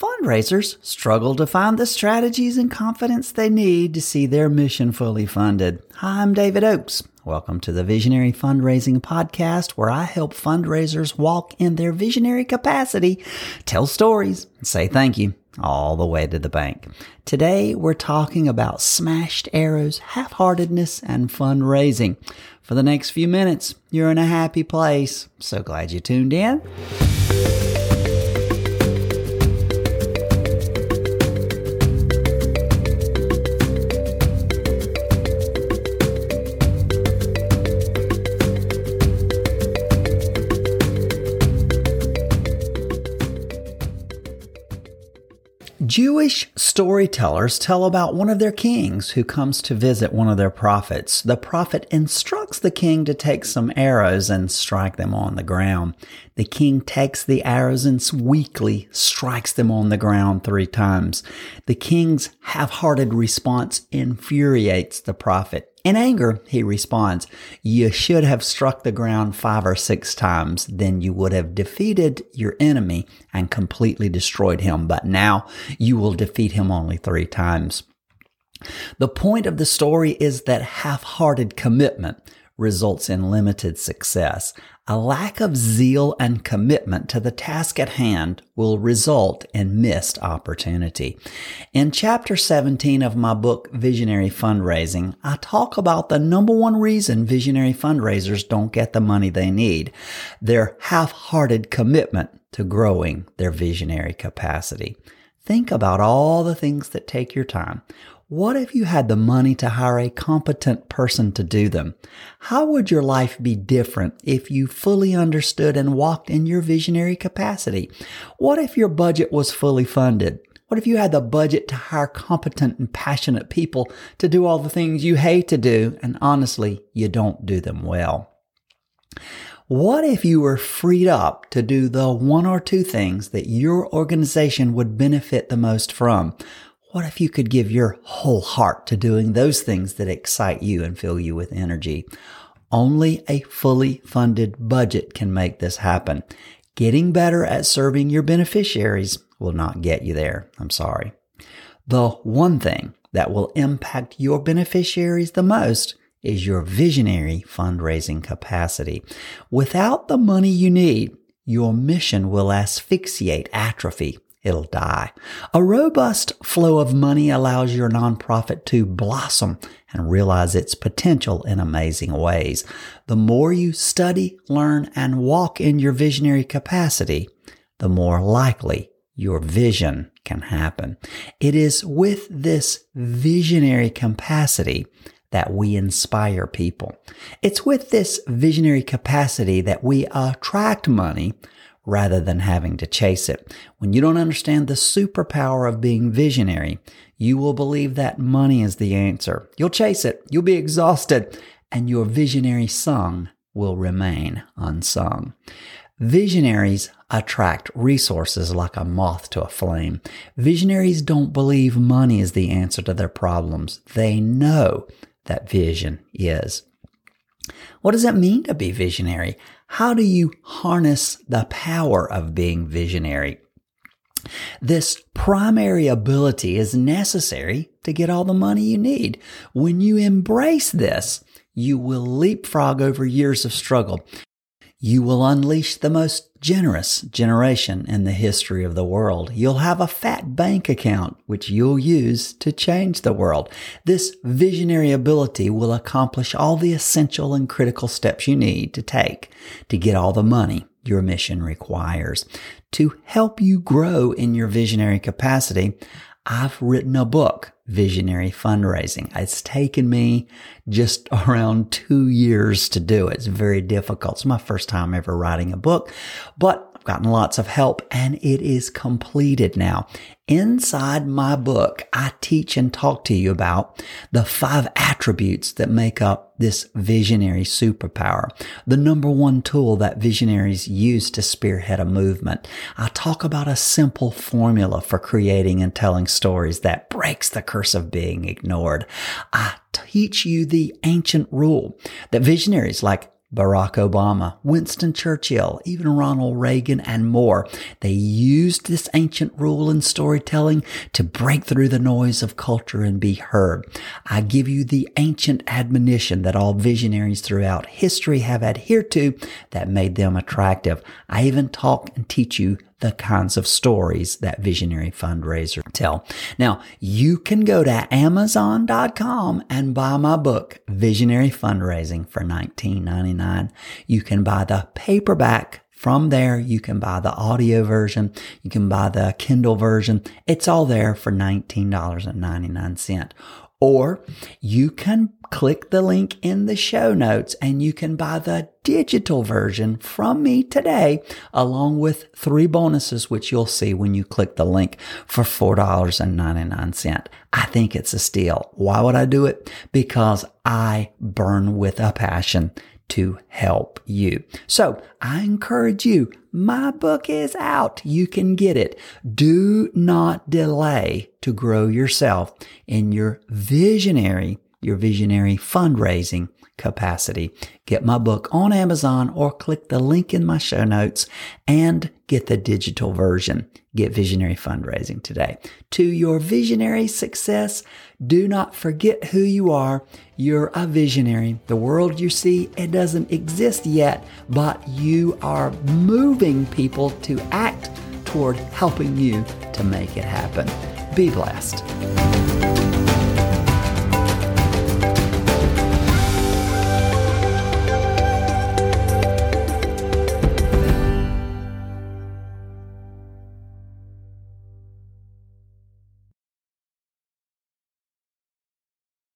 Fundraisers struggle to find the strategies and confidence they need to see their mission fully funded. Hi, I'm David Oaks. Welcome to the Visionary Fundraising Podcast, where I help fundraisers walk in their visionary capacity, tell stories, and say thank you all the way to the bank. Today, we're talking about smashed arrows, half heartedness, and fundraising. For the next few minutes, you're in a happy place. So glad you tuned in. Jewish storytellers tell about one of their kings who comes to visit one of their prophets. The prophet instructs the king to take some arrows and strike them on the ground. The king takes the arrows and weakly strikes them on the ground three times. The king's half-hearted response infuriates the prophet. In anger, he responds, You should have struck the ground five or six times, then you would have defeated your enemy and completely destroyed him. But now you will defeat him only three times. The point of the story is that half-hearted commitment results in limited success. A lack of zeal and commitment to the task at hand will result in missed opportunity. In chapter 17 of my book, Visionary Fundraising, I talk about the number one reason visionary fundraisers don't get the money they need. Their half-hearted commitment to growing their visionary capacity. Think about all the things that take your time. What if you had the money to hire a competent person to do them? How would your life be different if you fully understood and walked in your visionary capacity? What if your budget was fully funded? What if you had the budget to hire competent and passionate people to do all the things you hate to do and honestly, you don't do them well? What if you were freed up to do the one or two things that your organization would benefit the most from? What if you could give your whole heart to doing those things that excite you and fill you with energy? Only a fully funded budget can make this happen. Getting better at serving your beneficiaries will not get you there. I'm sorry. The one thing that will impact your beneficiaries the most is your visionary fundraising capacity. Without the money you need, your mission will asphyxiate, atrophy, it'll die. A robust flow of money allows your nonprofit to blossom and realize its potential in amazing ways. The more you study, learn, and walk in your visionary capacity, the more likely your vision can happen. It is with this visionary capacity that we inspire people. It's with this visionary capacity that we attract money rather than having to chase it. When you don't understand the superpower of being visionary, you will believe that money is the answer. You'll chase it, you'll be exhausted, and your visionary song will remain unsung. Visionaries attract resources like a moth to a flame. Visionaries don't believe money is the answer to their problems. They know that vision is. What does it mean to be visionary? How do you harness the power of being visionary? This primary ability is necessary to get all the money you need. When you embrace this, you will leapfrog over years of struggle. You will unleash the most generous generation in the history of the world. You'll have a fat bank account, which you'll use to change the world. This visionary ability will accomplish all the essential and critical steps you need to take to get all the money your mission requires. To help you grow in your visionary capacity, I've written a book visionary fundraising. It's taken me just around two years to do it. It's very difficult. It's my first time ever writing a book, but I've gotten lots of help and it is completed now. Inside my book, I teach and talk to you about the five attributes that make up this visionary superpower. The number one tool that visionaries use to spearhead a movement. I talk about a simple formula for creating and telling stories that breaks the curse of being ignored. I teach you the ancient rule that visionaries like Barack Obama, Winston Churchill, even Ronald Reagan, and more. They used this ancient rule in storytelling to break through the noise of culture and be heard. I give you the ancient admonition that all visionaries throughout history have adhered to that made them attractive. I even talk and teach you the kinds of stories that visionary fundraiser tell. Now, you can go to amazon.com and buy my book, Visionary Fundraising for $19.99. You can buy the paperback from there, you can buy the audio version. You can buy the Kindle version. It's all there for $19.99. Or you can click the link in the show notes and you can buy the digital version from me today, along with three bonuses, which you'll see when you click the link for $4.99. I think it's a steal. Why would I do it? Because I burn with a passion to help you. So I encourage you, my book is out. You can get it. Do not delay to grow yourself in your visionary, your visionary fundraising capacity. Get my book on Amazon or click the link in my show notes and get the digital version. Get visionary fundraising today. To your visionary success, do not forget who you are. You're a visionary. The world you see, it doesn't exist yet, but you are moving people to act toward helping you to make it happen. Be blessed.